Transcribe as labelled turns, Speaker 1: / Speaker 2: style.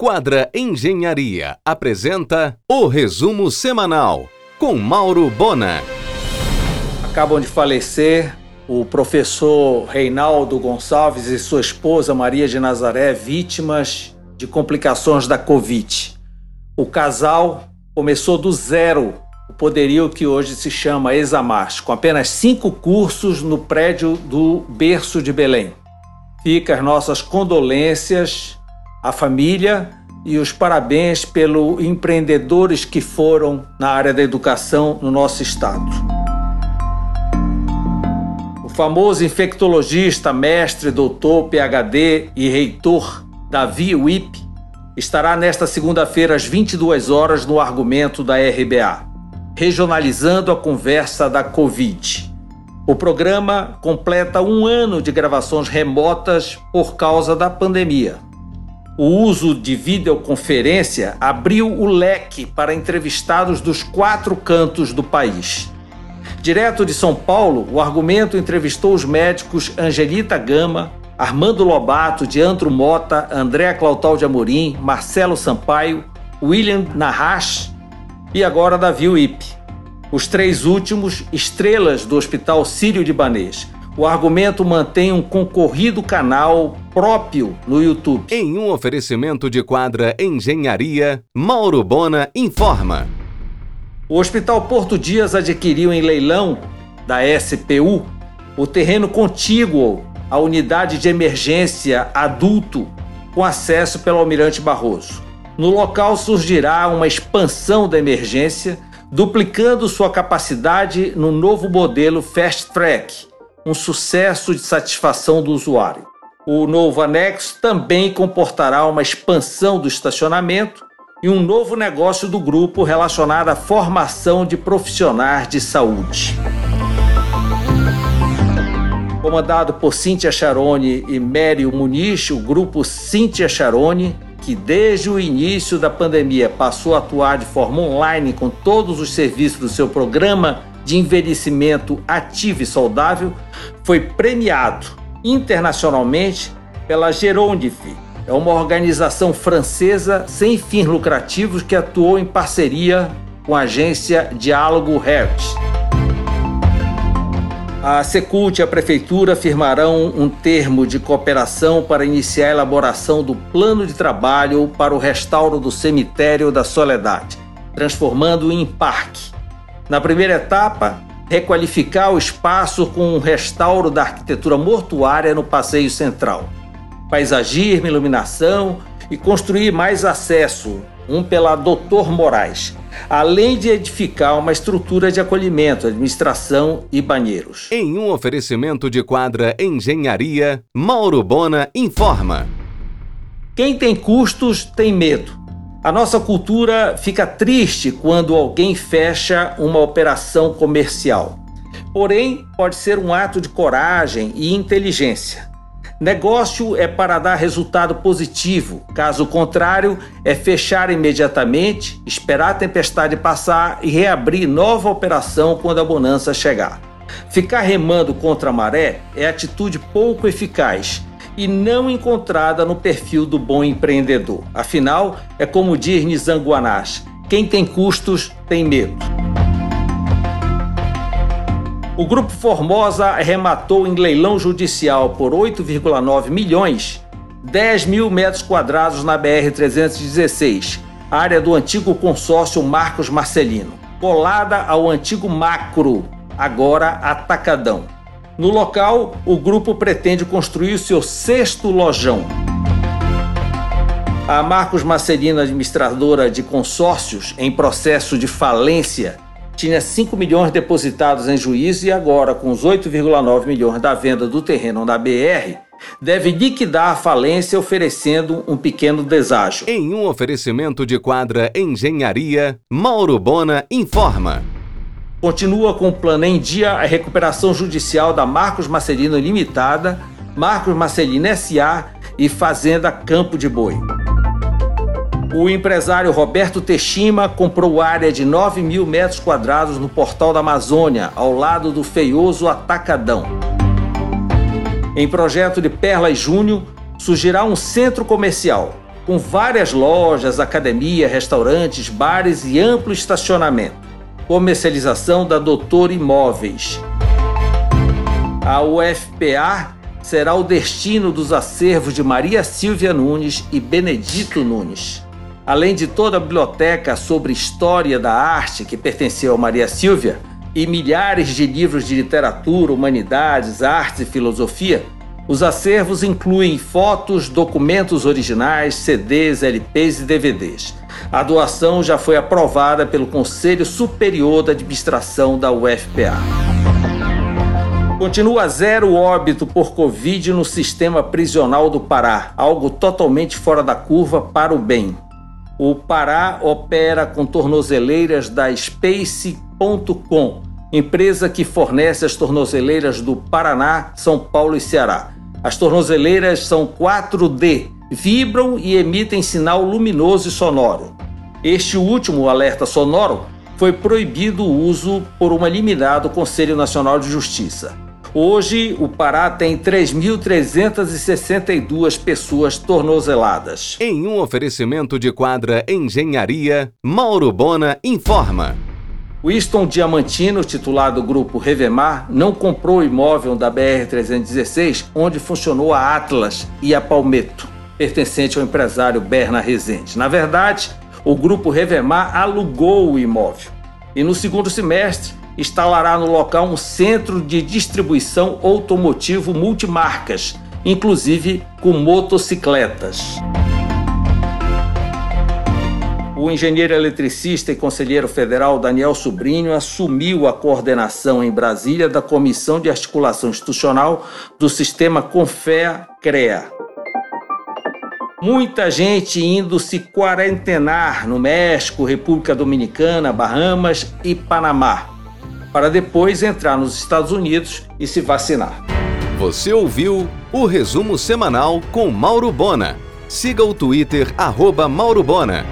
Speaker 1: Quadra Engenharia apresenta o resumo semanal com Mauro Bona.
Speaker 2: Acabam de falecer o professor Reinaldo Gonçalves e sua esposa Maria de Nazaré, vítimas de complicações da Covid. O casal começou do zero o poderio que hoje se chama Examars, com apenas cinco cursos no prédio do berço de Belém. Fica as nossas condolências à família e os parabéns pelos empreendedores que foram na área da educação no nosso estado. O famoso infectologista, mestre, doutor, PhD e reitor Davi Wip estará nesta segunda-feira às 22 horas no argumento da RBA, regionalizando a conversa da Covid. O programa completa um ano de gravações remotas por causa da pandemia. O uso de videoconferência abriu o leque para entrevistados dos quatro cantos do país. Direto de São Paulo, o argumento entrevistou os médicos Angelita Gama, Armando Lobato, Diantro Mota, Andréa Clautal de Amorim, Marcelo Sampaio, William Narrash e agora Davi Wip. Os três últimos estrelas do Hospital Sírio-Libanês o argumento mantém um concorrido canal próprio no YouTube.
Speaker 1: Em um oferecimento de quadra Engenharia, Mauro Bona informa.
Speaker 2: O Hospital Porto Dias adquiriu em leilão da SPU o terreno contíguo à unidade de emergência adulto com acesso pelo Almirante Barroso. No local surgirá uma expansão da emergência, duplicando sua capacidade no novo modelo Fast Track um sucesso de satisfação do usuário. O novo anexo também comportará uma expansão do estacionamento e um novo negócio do grupo relacionado à formação de profissionais de saúde. Comandado por Cíntia Charone e Mério Muniz, o grupo Cíntia Charone, que desde o início da pandemia passou a atuar de forma online com todos os serviços do seu programa de envelhecimento ativo e saudável, foi premiado internacionalmente pela Gerondife. É uma organização francesa sem fins lucrativos que atuou em parceria com a agência Diálogo Heart. A Secult e a Prefeitura firmarão um termo de cooperação para iniciar a elaboração do plano de trabalho para o restauro do Cemitério da Soledade, transformando-o em parque. Na primeira etapa, requalificar o espaço com um restauro da arquitetura mortuária no passeio central, paisagismo, iluminação e construir mais acesso, um pela Doutor Moraes, além de edificar uma estrutura de acolhimento, administração e banheiros.
Speaker 1: Em um oferecimento de quadra Engenharia, Mauro Bona informa.
Speaker 2: Quem tem custos tem medo. A nossa cultura fica triste quando alguém fecha uma operação comercial. Porém, pode ser um ato de coragem e inteligência. Negócio é para dar resultado positivo, caso contrário, é fechar imediatamente, esperar a tempestade passar e reabrir nova operação quando a bonança chegar. Ficar remando contra a maré é atitude pouco eficaz e não encontrada no perfil do bom empreendedor. Afinal, é como diz Nizanguanash, quem tem custos tem medo. O Grupo Formosa arrematou em leilão judicial por 8,9 milhões 10 mil metros quadrados na BR-316, área do antigo consórcio Marcos Marcelino, colada ao antigo Macro, agora Atacadão. No local, o grupo pretende construir o seu sexto lojão. A Marcos Marcelino, administradora de consórcios em processo de falência, tinha 5 milhões depositados em juízo e agora, com os 8,9 milhões da venda do terreno na BR, deve liquidar a falência oferecendo um pequeno deságio.
Speaker 1: Em um oferecimento de quadra Engenharia, Mauro Bona informa.
Speaker 2: Continua com o plano em dia a recuperação judicial da Marcos Marcelino Limitada, Marcos Marcelino SA e Fazenda Campo de Boi. O empresário Roberto Teixima comprou área de 9 mil metros quadrados no Portal da Amazônia, ao lado do feioso Atacadão. Em projeto de Perla e Júnior, surgirá um centro comercial. com várias lojas, academia, restaurantes, bares e amplo estacionamento. Comercialização da Doutor Imóveis. A UFPA será o destino dos acervos de Maria Silvia Nunes e Benedito Nunes. Além de toda a biblioteca sobre história da arte que pertenceu a Maria Silvia e milhares de livros de literatura, humanidades, artes e filosofia, os acervos incluem fotos, documentos originais, CDs, LPs e DVDs. A doação já foi aprovada pelo Conselho Superior da Administração da UFPA. Continua zero óbito por Covid no sistema prisional do Pará, algo totalmente fora da curva para o bem. O Pará opera com tornozeleiras da Space.com, empresa que fornece as tornozeleiras do Paraná, São Paulo e Ceará. As tornozeleiras são 4D, vibram e emitem sinal luminoso e sonoro. Este último alerta sonoro foi proibido o uso por uma liminar do Conselho Nacional de Justiça. Hoje, o Pará tem 3.362 pessoas tornozeladas.
Speaker 1: Em um oferecimento de quadra Engenharia, Mauro Bona informa.
Speaker 2: Winston Diamantino, titular do grupo Revemar, não comprou o imóvel da BR-316, onde funcionou a Atlas e a Palmetto, pertencente ao empresário Berna Rezende. Na verdade, o grupo Revemar alugou o imóvel e no segundo semestre instalará no local um centro de distribuição automotivo multimarcas, inclusive com motocicletas. O engenheiro eletricista e conselheiro federal Daniel Sobrinho assumiu a coordenação em Brasília da Comissão de Articulação Institucional do Sistema Confea-CREA. Muita gente indo se quarentenar no México, República Dominicana, Bahamas e Panamá, para depois entrar nos Estados Unidos e se vacinar.
Speaker 1: Você ouviu o resumo semanal com Mauro Bona. Siga o Twitter, arroba Mauro Bona.